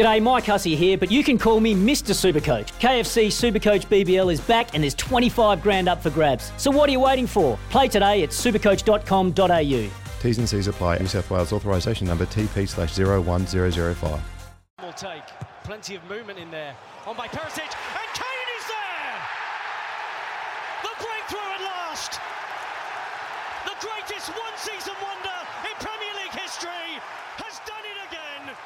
G'day, Mike Hussey here, but you can call me Mr. Supercoach. KFC Supercoach BBL is back and there's 25 grand up for grabs. So what are you waiting for? Play today at supercoach.com.au. T's and C's apply. New South Wales authorisation number TP slash 01005. Will take plenty of movement in there. On by Perisic, and Kane is there! The breakthrough at last! The greatest one-season wonder in Premier League history has done it again!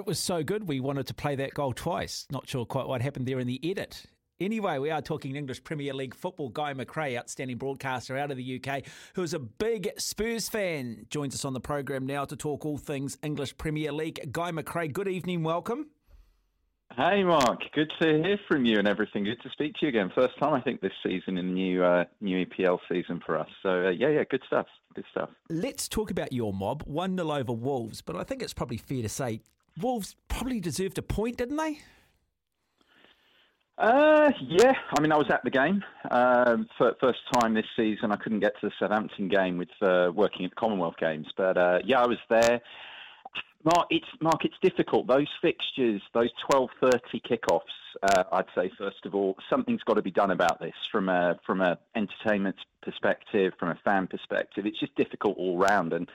It was so good, we wanted to play that goal twice. Not sure quite what happened there in the edit. Anyway, we are talking English Premier League football. Guy McRae, outstanding broadcaster out of the UK, who is a big Spurs fan, joins us on the program now to talk all things English Premier League. Guy McRae, good evening, welcome. Hey, Mark. Good to hear from you and everything. Good to speak to you again. First time, I think, this season in the new uh, new EPL season for us. So, uh, yeah, yeah, good stuff. Good stuff. Let's talk about your mob. 1 0 over Wolves, but I think it's probably fair to say Wolves probably deserved a point, didn't they? Uh, yeah, I mean, I was at the game um, for first time this season. I couldn't get to the Southampton game with uh, working at the Commonwealth Games, but uh, yeah, I was there. Mark, it's Mark. It's difficult. Those fixtures, those twelve thirty kickoffs. Uh, I'd say first of all, something's got to be done about this from a from a entertainment perspective, from a fan perspective. It's just difficult all round, and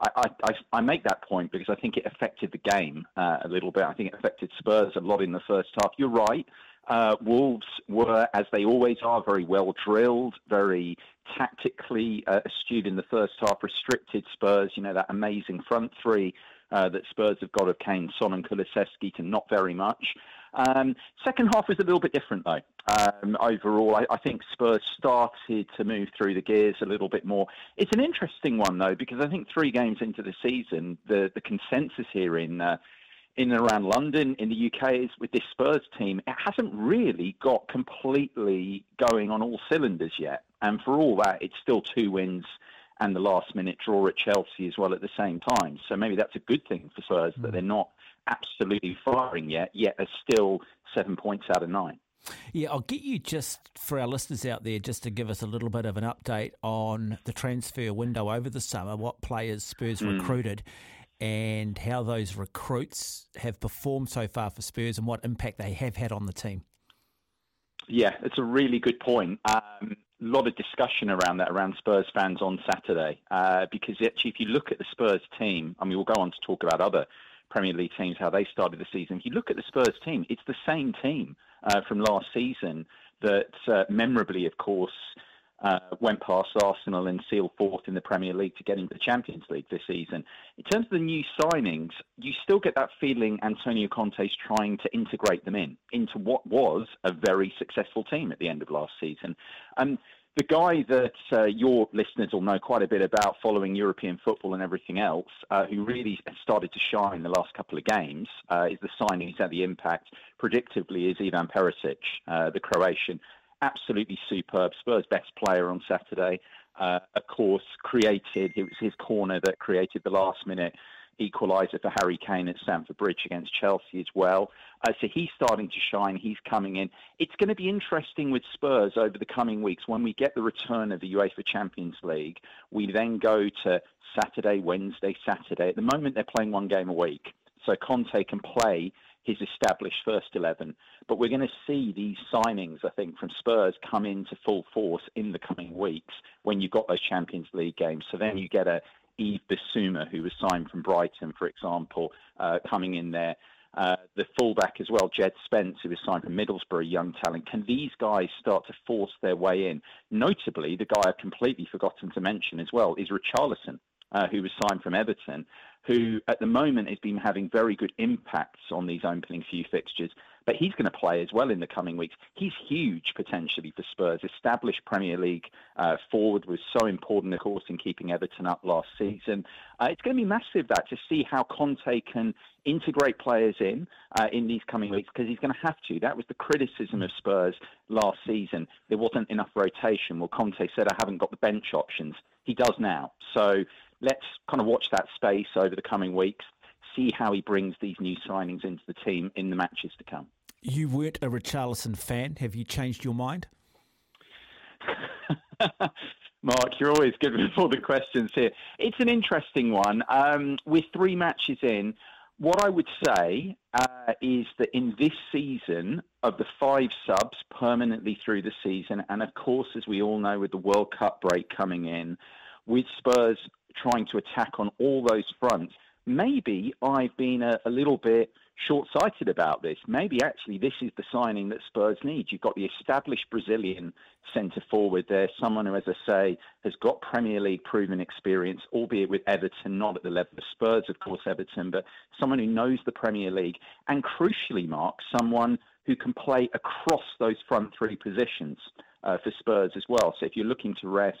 I, I, I make that point because I think it affected the game uh, a little bit. I think it affected Spurs a lot in the first half. You're right. Uh, Wolves were, as they always are, very well drilled, very tactically uh, astute in the first half, restricted Spurs, you know, that amazing front three uh, that Spurs have got of Kane, Son, and Kulusevski to not very much. Um, second half was a little bit different, though. Um, overall, I, I, think Spurs started to move through the gears a little bit more. It's an interesting one, though, because I think three games into the season, the, the consensus here in uh, in and around London, in the UK, is with this Spurs team, it hasn't really got completely going on all cylinders yet. And for all that, it's still two wins and the last minute draw at Chelsea as well at the same time. So maybe that's a good thing for Spurs mm. that they're not absolutely firing yet, yet are still seven points out of nine. Yeah, I'll get you just for our listeners out there, just to give us a little bit of an update on the transfer window over the summer, what players Spurs mm. recruited and how those recruits have performed so far for Spurs and what impact they have had on the team. Yeah, it's a really good point. Um, a lot of discussion around that around Spurs fans on Saturday uh, because actually, if you look at the Spurs team, I mean, we'll go on to talk about other Premier League teams how they started the season. If you look at the Spurs team, it's the same team uh, from last season that uh, memorably, of course, uh, went past Arsenal and sealed fourth in the Premier League to get into the Champions League this season. In terms of the new signings, you still get that feeling Antonio Conte's trying to integrate them in into what was a very successful team at the end of last season. And the guy that uh, your listeners will know quite a bit about following European football and everything else, uh, who really started to shine the last couple of games, uh, is the signing who's had the impact, predictably, is Ivan Perisic, uh, the Croatian absolutely superb. Spurs' best player on Saturday. Uh, of course, created, it was his corner that created the last minute equaliser for Harry Kane at Stamford Bridge against Chelsea as well. Uh, so he's starting to shine. He's coming in. It's going to be interesting with Spurs over the coming weeks when we get the return of the UEFA Champions League. We then go to Saturday, Wednesday, Saturday. At the moment, they're playing one game a week. So Conte can play his established first 11. But we're going to see these signings, I think, from Spurs come into full force in the coming weeks when you've got those Champions League games. So then you get a Yves Bissouma, who was signed from Brighton, for example, uh, coming in there. Uh, the fullback as well, Jed Spence, who was signed from Middlesbrough, young talent. Can these guys start to force their way in? Notably, the guy I've completely forgotten to mention as well is Richarlison, uh, who was signed from Everton. who at the moment has been having very good impacts on these opening few fixtures. But he's going to play as well in the coming weeks. He's huge potentially for Spurs. Established Premier League uh, forward was so important, of course, in keeping Everton up last season. Uh, it's going to be massive that to see how Conte can integrate players in uh, in these coming weeks because he's going to have to. That was the criticism of Spurs last season. There wasn't enough rotation. Well, Conte said, "I haven't got the bench options." He does now. So let's kind of watch that space over the coming weeks, see how he brings these new signings into the team in the matches to come. You weren't a Richarlison fan. Have you changed your mind? Mark, you're always good with all the questions here. It's an interesting one. Um, with three matches in, what I would say uh, is that in this season, of the five subs permanently through the season, and of course, as we all know, with the World Cup break coming in, with Spurs trying to attack on all those fronts, maybe I've been a, a little bit short sighted about this. Maybe actually this is the signing that Spurs need. You've got the established Brazilian centre forward there, someone who, as I say, has got Premier League proven experience, albeit with Everton, not at the level of Spurs, of course, Everton, but someone who knows the Premier League. And crucially, Mark, someone who can play across those front three positions uh, for Spurs as well. So if you're looking to rest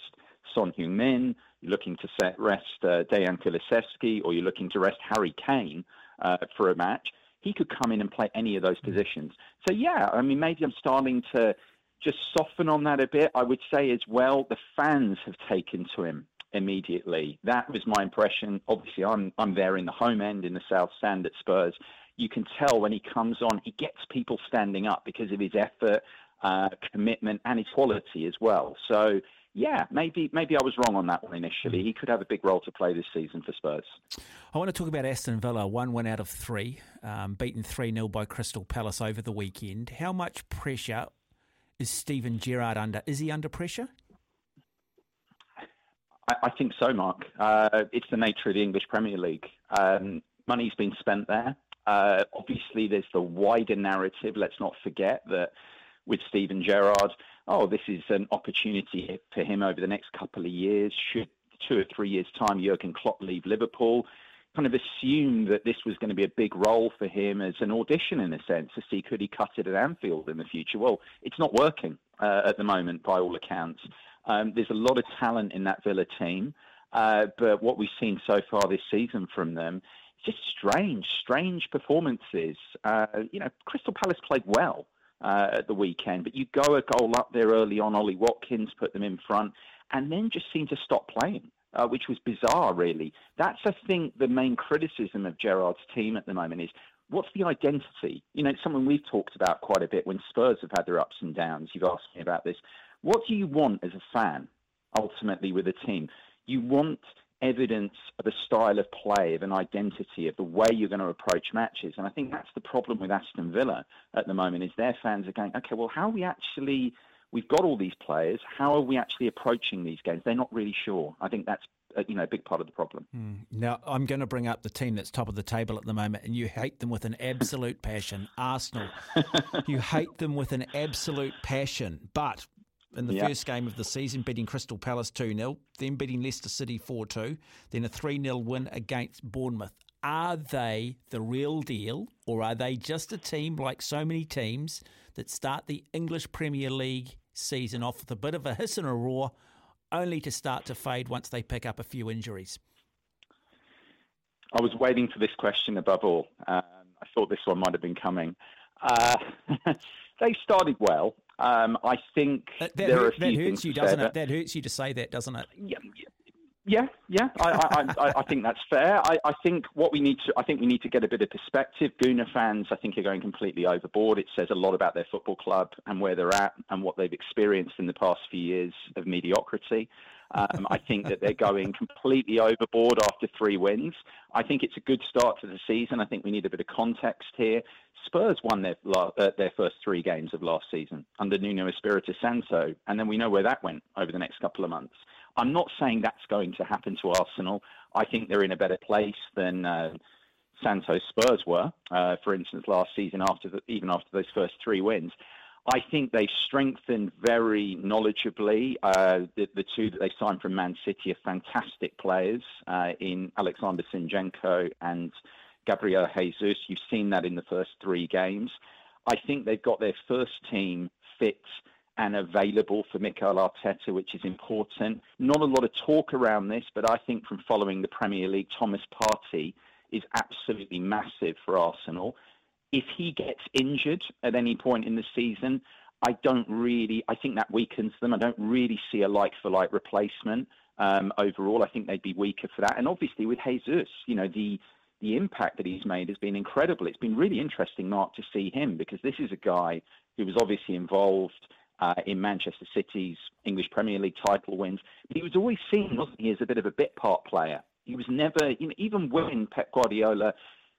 Son Heung-min, you're looking to set, rest uh, Dejan Kulusevski, or you're looking to rest Harry Kane uh, for a match, he could come in and play any of those hmm. positions. So yeah, I mean, maybe I'm starting to just soften on that a bit. I would say as well, the fans have taken to him immediately. That was my impression. Obviously, I'm I'm there in the home end in the South Stand at Spurs. You can tell when he comes on, he gets people standing up because of his effort, uh, commitment, and his quality as well. So yeah, maybe maybe I was wrong on that one initially. He could have a big role to play this season for Spurs. I want to talk about Aston Villa, one win out of three, um, beaten 3 0 by Crystal Palace over the weekend. How much pressure is Steven Gerrard under? Is he under pressure? I, I think so, Mark. Uh, it's the nature of the English Premier League. Um, money's been spent there. Uh, obviously, there's the wider narrative. Let's not forget that with Steven Gerrard, oh, this is an opportunity for him over the next couple of years. Should two or three years' time Jurgen Klopp leave Liverpool? Kind of assumed that this was going to be a big role for him as an audition, in a sense, to see could he cut it at Anfield in the future. Well, it's not working uh, at the moment, by all accounts. Um, there's a lot of talent in that Villa team, uh, but what we've seen so far this season from them just strange, strange performances. Uh, you know, Crystal Palace played well uh, at the weekend. But you go a goal up there early on, Ollie Watkins put them in front, and then just seemed to stop playing. Uh, which was bizarre, really. That's, I think, the main criticism of Gerrard's team at the moment is what's the identity? You know, it's something we've talked about quite a bit when Spurs have had their ups and downs. You've asked me about this. What do you want as a fan, ultimately, with a team? You want evidence of a style of play, of an identity, of the way you're going to approach matches. And I think that's the problem with Aston Villa at the moment is their fans are going, okay, well, how are we actually, we've got all these players, how are we actually approaching these games? They're not really sure. I think that's uh, you know, a big part of the problem. Mm. Now, I'm going to bring up the team that's top of the table at the moment, and you hate them with an absolute passion. Arsenal, you hate them with an absolute passion. But in the yep. first game of the season, beating Crystal Palace 2 0, then beating Leicester City 4 2, then a 3 0 win against Bournemouth. Are they the real deal, or are they just a team like so many teams that start the English Premier League season off with a bit of a hiss and a roar, only to start to fade once they pick up a few injuries? I was waiting for this question above all. Um, I thought this one might have been coming. Uh, they started well. Um, I think that, that, hurt, that hurts you, doesn't it? That hurts you to say that, doesn't it? Yeah, yeah, yeah. I, I, I, think that's fair. I, I think what we need to, I think we need to get a bit of perspective. Gooner fans, I think, are going completely overboard. It says a lot about their football club and where they're at and what they've experienced in the past few years of mediocrity. Um, I think that they're going completely overboard after three wins. I think it's a good start to the season. I think we need a bit of context here. Spurs won their uh, their first three games of last season under Nuno Espirito Santo, and then we know where that went over the next couple of months. I'm not saying that's going to happen to Arsenal. I think they're in a better place than uh, Santo's Spurs were, uh, for instance, last season after the, even after those first three wins. I think they've strengthened very knowledgeably. Uh, the, the, two that they signed from Man City are fantastic players uh, in Alexander Zinchenko and Gabriel Jesus. You've seen that in the first three games. I think they've got their first team fit and available for Mikel Arteta, which is important. Not a lot of talk around this, but I think from following the Premier League, Thomas Partey is absolutely massive for Arsenal. If he gets injured at any point in the season, I don't really. I think that weakens them. I don't really see a like-for-like replacement um, overall. I think they'd be weaker for that. And obviously with Jesus, you know the the impact that he's made has been incredible. It's been really interesting, Mark, to see him because this is a guy who was obviously involved uh, in Manchester City's English Premier League title wins. But he was always seen, wasn't he, as a bit of a bit part player. He was never, you know, even when Pep Guardiola,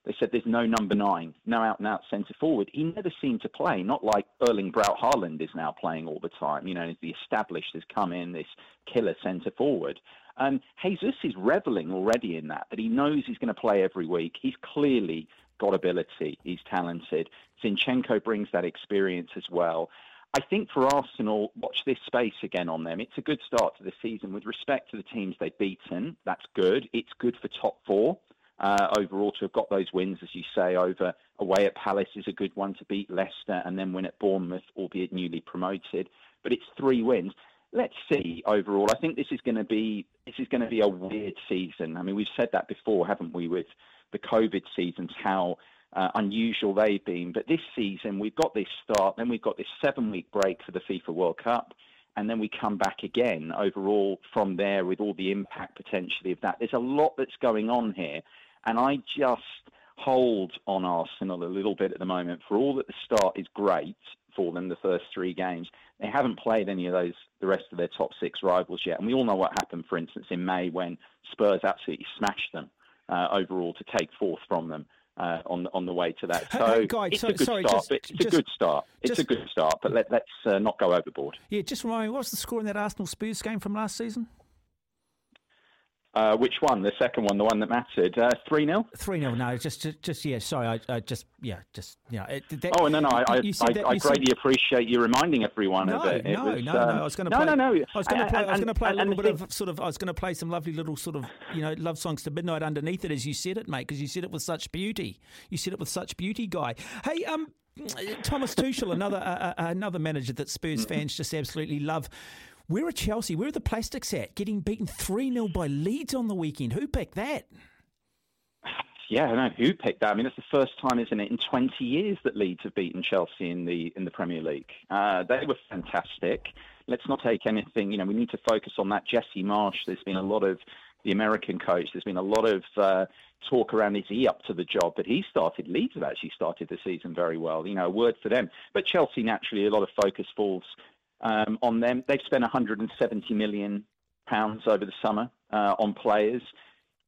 they said there's no number nine, no out and out centre forward. He never seemed to play, not like Erling Braut Haaland is now playing all the time. You know, the established has come in, this killer centre forward. Um, Jesus is reveling already in that, that he knows he's going to play every week. He's clearly got ability. He's talented. Zinchenko brings that experience as well. I think for Arsenal, watch this space again on them. It's a good start to the season with respect to the teams they've beaten. That's good. It's good for top four. Uh, overall, to have got those wins, as you say, over away at Palace is a good one to beat Leicester and then win at Bournemouth, albeit newly promoted. But it's three wins. Let's see. Overall, I think this is going to be this is going to be a weird season. I mean, we've said that before, haven't we? With the COVID seasons, how uh, unusual they've been. But this season, we've got this start, then we've got this seven week break for the FIFA World Cup, and then we come back again overall from there with all the impact potentially of that. There's a lot that's going on here, and I just hold on Arsenal a little bit at the moment. For all that the start is great for them, the first three games, they haven't played any of those, the rest of their top six rivals yet. And we all know what happened, for instance, in May when Spurs absolutely smashed them uh, overall to take fourth from them uh, on on the way to that. So hey, Guy, it's so, a good sorry, start. just, it's just, a good start. It's just, a good start, but let, us uh, not go overboard. Yeah, just remind me, what was the score in that Arsenal Spurs game from last season? Uh, which one? The second one, the one that mattered. Uh, three 0 Three 0 No, just, just, just yeah. Sorry, I, I just, yeah, just, yeah. That, oh no, no. I, I, I, that, I greatly said... appreciate you reminding everyone no, of it. it no, was, no, um, no. I was going to no, play. No, no. I was going to play. And, I was going to play a little bit thing... of sort of. I was going to play some lovely little sort of, you know, love songs to midnight underneath it, as you said it, mate, because you said it with such beauty. You said it with such beauty, guy. Hey, um, Thomas Tuchel, another uh, another manager that Spurs fans just absolutely love. Where are Chelsea? Where are the plastics at? Getting beaten 3 0 by Leeds on the weekend. Who picked that? Yeah, I know who picked that. I mean, it's the first time, isn't it, in 20 years that Leeds have beaten Chelsea in the in the Premier League. Uh, they were fantastic. Let's not take anything. You know, we need to focus on that. Jesse Marsch. There's been a lot of the American coach. There's been a lot of uh, talk around is he up to the job? But he started. Leeds have actually started the season very well. You know, a word for them. But Chelsea naturally, a lot of focus falls um, on them. They've spent 170 million pounds over the summer uh, on players.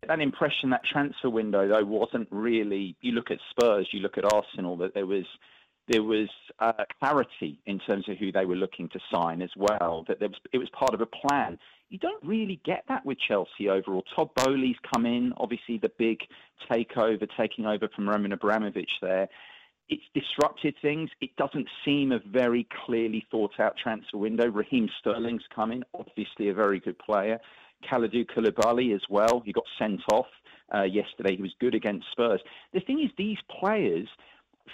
That impression, that transfer window, though, wasn't really. You look at Spurs, you look at Arsenal, that there was there was uh, clarity in terms of who they were looking to sign as well. That there was, it was part of a plan. You don't really get that with Chelsea overall. Todd Boehly's come in, obviously the big takeover, taking over from Roman Abramovich there it's disrupted things. It doesn't seem a very clearly thought out transfer window. Raheem Sterling's coming, obviously a very good player. Kalidou Koulibaly as well. He got sent off uh, yesterday. He was good against Spurs. The thing is, these players,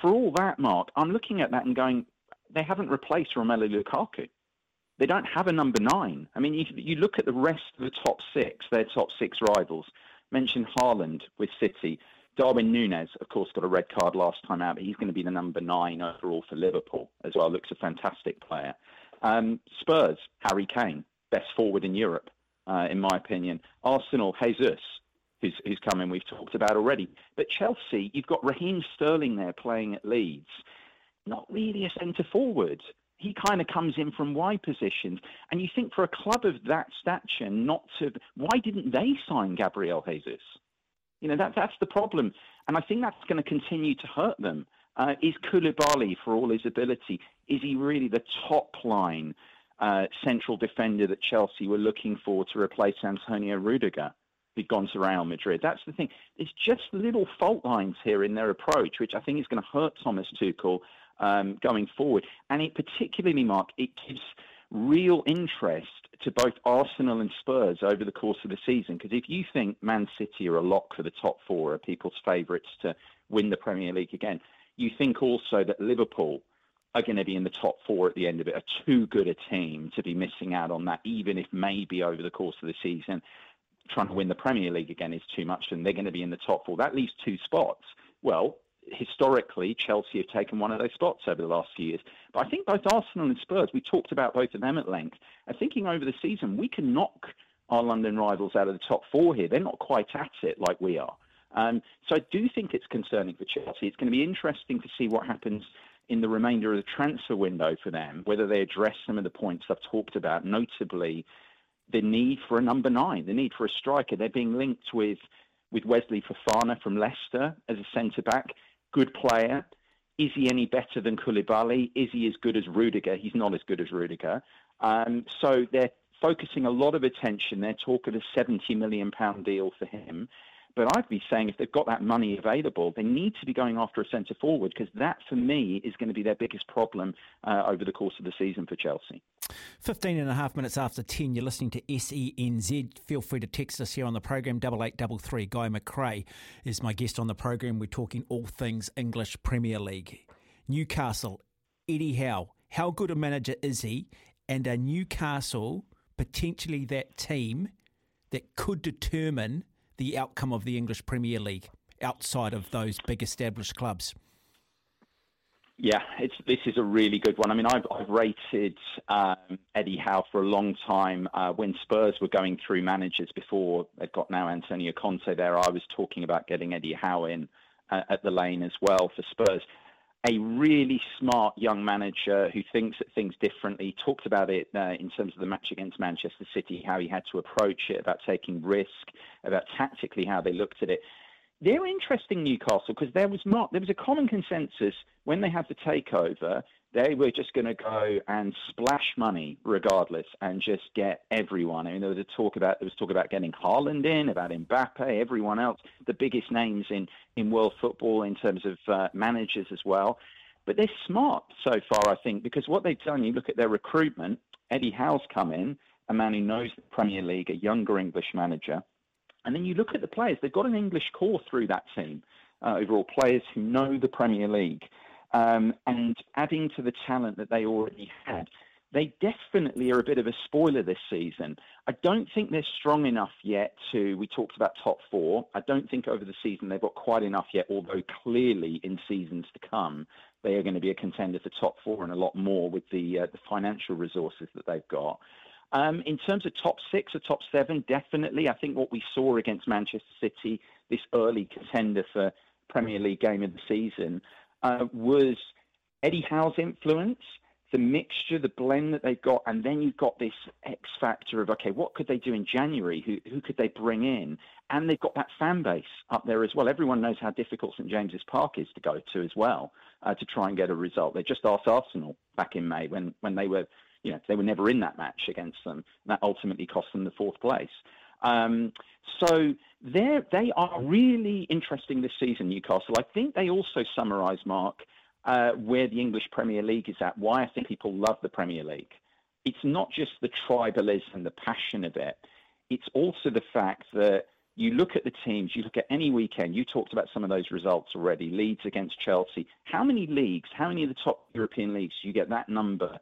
for all that, Mark, I'm looking at that and going, they haven't replaced Romelu Lukaku. They don't have a number nine. I mean, you, you look at the rest of the top six, their top six rivals. Mention Haaland with City. Darwin Nunez, of course, got a red card last time out, but he's going to be the number nine overall for Liverpool as well. Looks a fantastic player. Um, Spurs, Harry Kane, best forward in Europe, uh, in my opinion. Arsenal, Jesus, who's, who's coming, we've talked about already. But Chelsea, you've got Raheem Sterling there playing at Leeds. Not really a centre forward. He kind of comes in from wide positions. And you think for a club of that stature, not to. Why didn't they sign Gabriel Jesus? You know, that, that's the problem. And I think that's going to continue to hurt them. Uh, is Koulibaly, for all his ability, is he really the top line uh, central defender that Chelsea were looking for to replace Antonio Rudiger, who'd gone to Real Madrid? That's the thing. There's just little fault lines here in their approach, which I think is going to hurt Thomas Tuchel um, going forward. And it particularly, Mark, it gives real interest to both Arsenal and Spurs over the course of the season. Because if you think Man City are a lock for the top four, are people's favourites to win the Premier League again, you think also that Liverpool are going to be in the top four at the end of it, are too good a team to be missing out on that, even if maybe over the course of the season trying to win the Premier League again is too much and they're going to be in the top four. That leaves two spots. Well, historically, Chelsea have taken one of those spots over the last few years. But I think both Arsenal and Spurs, we talked about both of them at length, are thinking over the season we can knock our London rivals out of the top four here. They're not quite at it like we are. Um, so I do think it's concerning for Chelsea. It's going to be interesting to see what happens in the remainder of the transfer window for them, whether they address some of the points I've talked about, notably the need for a number nine, the need for a striker. They're being linked with with Wesley Fofana from Leicester as a centre back good player. Is he any better than Koulibaly? Is he as good as Rudiger? He's not as good as Rudiger. Um, so they're focusing a lot of attention. They're talking a £70 million deal for him. But I'd be saying if they've got that money available, they need to be going after a centre forward because that, for me, is going to be their biggest problem uh, over the course of the season for Chelsea. 15 and a half minutes after 10, you're listening to SENZ. Feel free to text us here on the program, 8833. Guy McRae is my guest on the program. We're talking all things English Premier League. Newcastle, Eddie Howe. How good a manager is he? And a Newcastle potentially that team that could determine the outcome of the English Premier League outside of those big established clubs? Yeah, this is a really good one. I mean, I've, I've rated um, Eddie Howe for a long time. Uh, when Spurs were going through managers before they've got now Antonio Conte there, I was talking about getting Eddie Howe in uh, at the lane as well for Spurs. A really smart young manager who thinks at things differently. He Talked about it uh, in terms of the match against Manchester City, how he had to approach it, about taking risk, about tactically how they looked at it they're interesting Newcastle because there was not there was a common consensus when they had the takeover they were just going to go and splash money regardless and just get everyone. I mean, there was a talk about there was talk about getting Haaland in, about Mbappe, everyone else, the biggest names in in world football in terms of uh, managers as well. But they're smart so far, I think, because what they've done. You look at their recruitment. Eddie Howe's come in, a man who knows the Premier League, a younger English manager and then you look at the players, they've got an English core through that team, uh, overall, players who know the Premier League. Um, and adding to the talent that they already had, they definitely are a bit of a spoiler this season. I don't think they're strong enough yet to, we talked about top four. I don't think over the season they've got quite enough yet, although clearly in seasons to come, they are going to be a contender for top four and a lot more with the, uh, the financial resources that they've got. Um, in terms of top six or top seven, definitely. I think what we saw against Manchester City, this early contender for Premier League game of the season, uh, was Eddie Howe's influence, the mixture, the blend that they've got, and then you've got this X factor of okay, what could they do in January? Who who could they bring in? And they've got that fan base up there as well. Everyone knows how difficult St James's Park is to go to as well uh, to try and get a result. They just asked Arsenal back in May when when they were you know, they were never in that match against them. that ultimately cost them the fourth place. Um, so they are really interesting this season, Newcastle. I think they also summarise, Mark, uh, where the English Premier League is at. Why I think people love the Premier League. It's not just the tribalism, the passion of it. It's also the fact that you look at the teams, you look at any weekend, you talked about some of those results already, Leeds against Chelsea. How many leagues, how many of the top European leagues do you get that number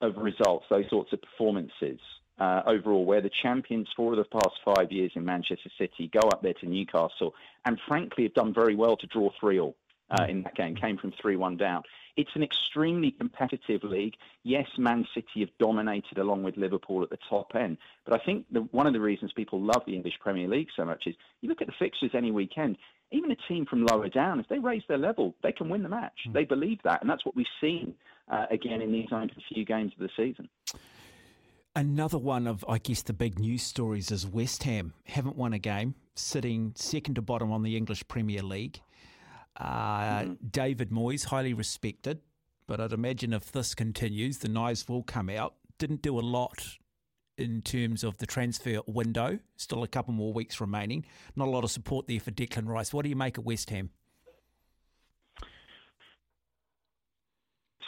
of results, those sorts of performances uh, overall, where the champions for the past five years in Manchester City go up there to Newcastle and frankly have done very well to draw 3 all. Uh, in that game, came from 3 1 down. It's an extremely competitive league. Yes, Man City have dominated along with Liverpool at the top end. But I think the, one of the reasons people love the English Premier League so much is you look at the fixtures any weekend, even a team from lower down, if they raise their level, they can win the match. Mm. They believe that. And that's what we've seen uh, again in these only few games of the season. Another one of, I guess, the big news stories is West Ham haven't won a game, sitting second to bottom on the English Premier League. Uh, mm David Moyes, highly respected, but I'd imagine if this continues, the knives will come out. Didn't do a lot in terms of the transfer window. Still a couple more weeks remaining. Not a lot of support there for Declan Rice. What do you make of West Ham?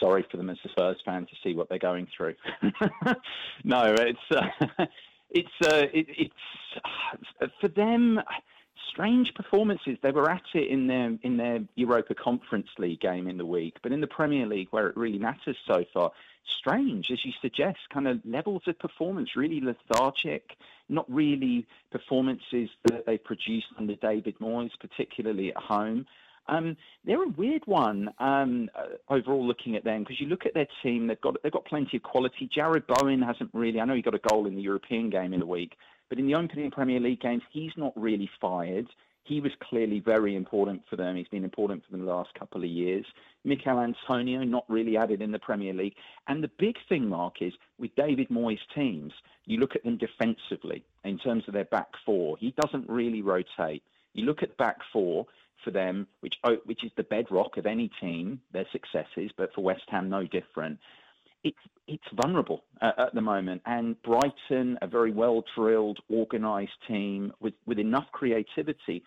Sorry for them as a Spurs fan to see what they're going through. no, it's uh, it's uh, it, it's for them strange performances. They were at it in their in their Europa Conference League game in the week, but in the Premier League, where it really matters so far, strange as you suggest. Kind of levels of performance really lethargic. Not really performances that they produced under David Moyes, particularly at home. Um, they're a weird one um, uh, overall. Looking at them, because you look at their team, they've got they've got plenty of quality. Jarrod Bowen hasn't really. I know he got a goal in the European game in the week, but in the opening Premier League games, he's not really fired. He was clearly very important for them. He's been important for them the last couple of years. Michail Antonio, not really added in the Premier League. And the big thing, Mark, is with David Moyes' teams, you look at them defensively in terms of their back four. He doesn't really rotate. You look at back four for them, which oh, which is the bedrock of any team, their successes, but for West Ham, no different it's it's vulnerable uh, at the moment. And Brighton, a very well drilled, organised team with with enough creativity.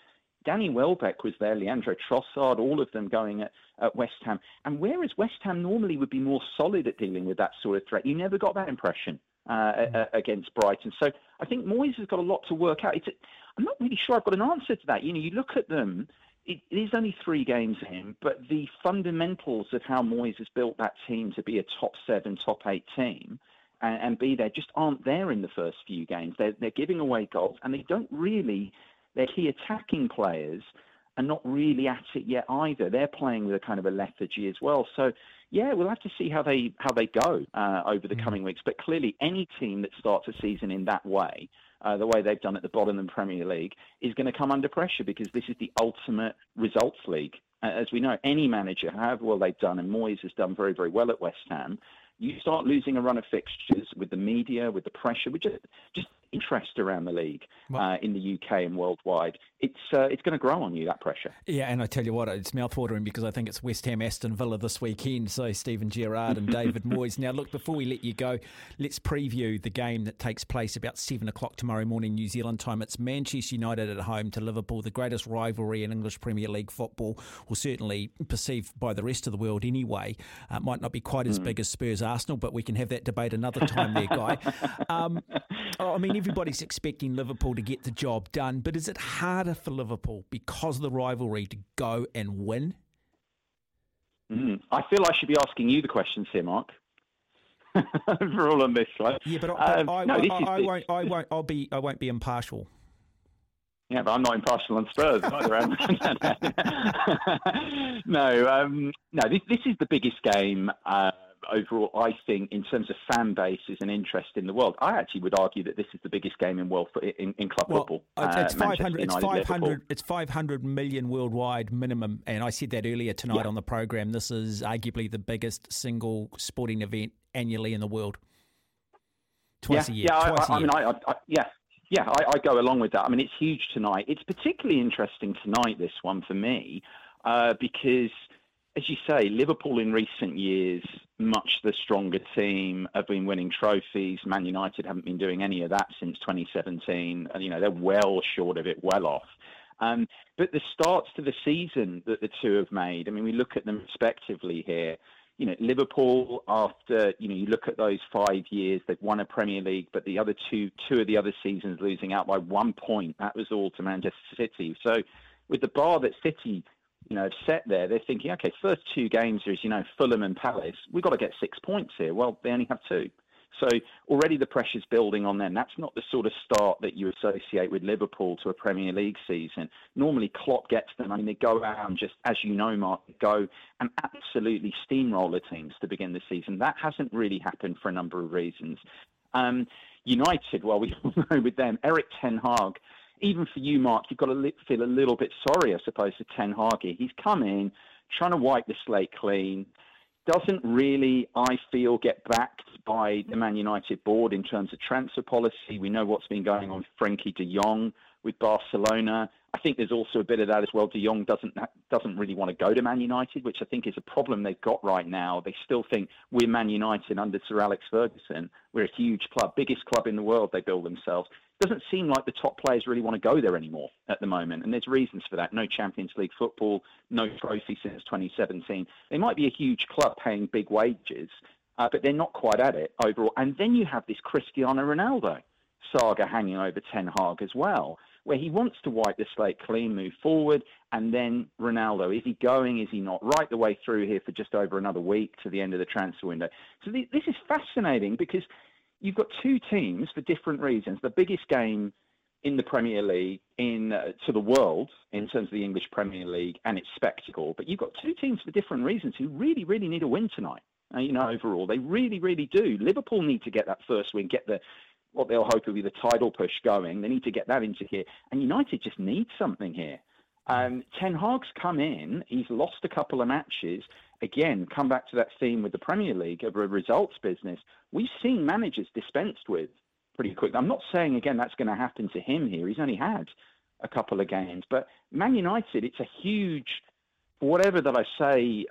Danny Welbeck was there, Leandro Trossard, all of them going at, at West Ham. And whereas West Ham normally would be more solid at dealing with that sort of threat, you never got that impression uh, mm. against Brighton. So I think Moyes has got a lot to work out. It's, I'm not really sure I've got an answer to that. You know, you look at them it is only three games in, but the fundamentals of how Moyes has built that team to be a top seven, top eight team and, and be there just aren't there in the first few games. They're, they're giving away goals and they don't really, their key attacking players are not really at it yet either. They're playing with a kind of a lethargy as well. So, yeah, we'll have to see how they how they go uh, over the mm. coming weeks. But clearly, any team that starts a season in that way uh, the way they've done at the bottom of the Premier League, is going to come under pressure because this is the ultimate results league. Uh, as we know, any manager, however well they've done, and Moyes has done very, very well at West Ham, you start losing a run of fixtures with the media, with the pressure, with just, just interest around the league uh, in the UK and worldwide, it's uh, it's going to grow on you that pressure. Yeah, and I tell you what, it's mouthwatering because I think it's West Ham Aston Villa this weekend. So Steven Gerrard and David Moyes. Now, look, before we let you go, let's preview the game that takes place about seven o'clock tomorrow morning New Zealand time. It's Manchester United at home to Liverpool, the greatest rivalry in English Premier League football, or certainly perceived by the rest of the world anyway. Uh, might not be quite as mm. big as Spurs Arsenal, but we can have that debate another time there, Guy. Um, I mean, everybody's expecting Liverpool to get the job done, but is it harder for Liverpool because of the rivalry to go and win? Mm, I feel I should be asking you the questions here, Mark. for all on this one. Yeah, but, I, um, I, no, I, I, I won't. I won't. I'll be. I won't be impartial. Yeah, but I'm not impartial on Spurs either. no, um, no. This, this is the biggest game. Uh, overall, I think, in terms of fan bases and interest in the world, I actually would argue that this is the biggest game in world in, in club well, football. It's, uh, 500, it's 500. It's 500 million worldwide minimum, and I said that earlier tonight yeah. on the program. This is arguably the biggest single sporting event annually in the world. Twice yeah, a year. Yeah, I, I, I, mean, I, I, yeah, yeah, I, I, go along with that. I mean, it's huge tonight. It's particularly interesting tonight, this one for me, uh, because as you say, Liverpool in recent years, much the stronger team, have been winning trophies. Man United haven't been doing any of that since 2017. And, you know, they're well short of it, well off. Um, but the starts to the season that the two have made, I mean, we look at them respectively here. You know, Liverpool, after, you know, you look at those five years, they've won a Premier League, but the other two, two of the other seasons losing out by one point. That was all to Manchester City. So with the bar that City you know, set there, they're thinking, okay, first two games is, you know, Fulham and Palace. We've got to get six points here. Well, they only have two. So already the pressure's building on them. That's not the sort of start that you associate with Liverpool to a Premier League season. Normally, Klopp gets them. I mean, they go out and just, as you know, Mark, go and absolutely steamroller teams to begin the season. That hasn't really happened for a number of reasons. Um, United, well, we all know with them, Erik Ten Hag even for you, Mark, you've got to feel a little bit sorry, I suppose, for Ten Hag. He's come in trying to wipe the slate clean. Doesn't really, I feel, get backed by the Man United board in terms of transfer policy. We know what's been going on with Frenkie De Jong with Barcelona. I think there's also a bit of that as well. De Jong doesn't doesn't really want to go to Man United, which I think is a problem they've got right now. They still think we're Man United under Sir Alex Ferguson. We're a huge club, biggest club in the world. They build themselves doesn't seem like the top players really want to go there anymore at the moment. And there's reasons for that. No Champions League football, no trophy since 2017. They might be a huge club paying big wages, uh, but they're not quite at it overall. And then you have this Cristiano Ronaldo saga hanging over Ten Hag as well, where he wants to wipe the slate clean, move forward, and then Ronaldo, is he going? Is he not? Right the way through here for just over another week to the end of the transfer window. So this is fascinating because you've got two teams for different reasons. The biggest game in the Premier League in uh, to the world in terms of the English Premier League and its spectacle, but you've got two teams for different reasons who really, really need a win tonight. Uh, you know, overall, they really, really do. Liverpool need to get that first win, get the what they'll hope will be the title push going. They need to get that into here, and United just need something here. Um, Ten Hag's come in. He's lost a couple of matches again, come back to that theme with the Premier League of a results business. We've seen managers dispensed with pretty quickly. I'm not saying again that's going to happen to him here. He's only had a couple of games, but Man United, it's a huge. Whatever that I say,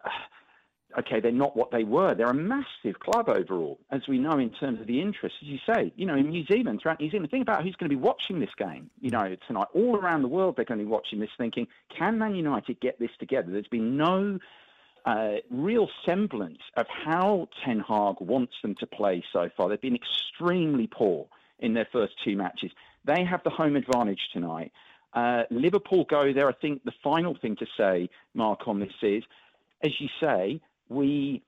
okay, they're not what they were. They're a massive club overall, as we know in terms of the interest. As you say, you know, in New Zealand, throughout New Zealand, think about who's going to be watching this game. You know, tonight, all around the world, they're going to be watching this, thinking, can Man United get this together? There's been no uh, real semblance of how Ten Hag wants them to play so far. They've been extremely poor in their first two matches. They have the home advantage tonight. Uh, Liverpool go there. I think the final thing to say, Mark, on this is, as you say, we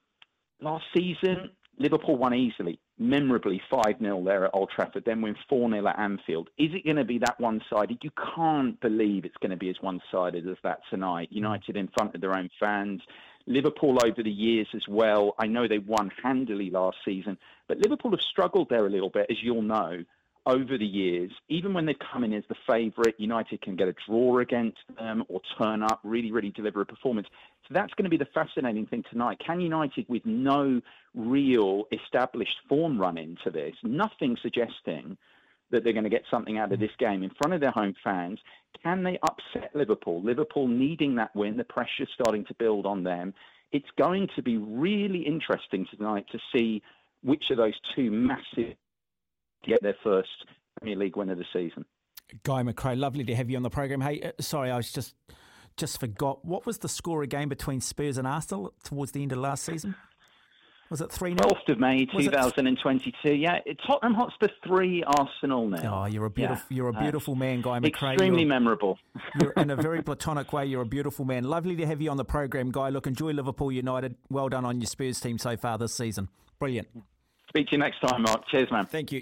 last season Liverpool won easily, memorably 5 0 there at Old Trafford, then win 4 0 at Anfield. Is it going to be that one sided? You can't believe it's going to be as one sided as that tonight. United in front of their own fans. Liverpool over the years as well. I know they won handily last season, but Liverpool have struggled there a little bit, as you'll know, over the years. Even when they've come in as the favourite, United can get a draw against them or turn up, really, really deliver a performance. So that's going to be the fascinating thing tonight. Can United, with no real established form run into this, nothing suggesting that they're going to get something out of this game in front of their home fans. Can they upset Liverpool? Liverpool needing that win, the pressure's starting to build on them. It's going to be really interesting tonight to see which of those two massive get their first Premier League win of the season. Guy McRae, lovely to have you on the program. Hey, uh, sorry, I was just just forgot. What was the score again between Spurs and Arsenal towards the end of last season? Was it 3 0? 12th of May 2022. Yeah, Tottenham Hotspur 3, Arsenal now. Oh, you're a beautiful, yeah. you're a uh, beautiful uh, man, Guy. Extremely you're, memorable. you're in a very platonic way. You're a beautiful man. Lovely to have you on the program, Guy. Look, enjoy Liverpool United. Well done on your Spurs team so far this season. Brilliant. Speak to you next time, Mark. Cheers, man. Thank you.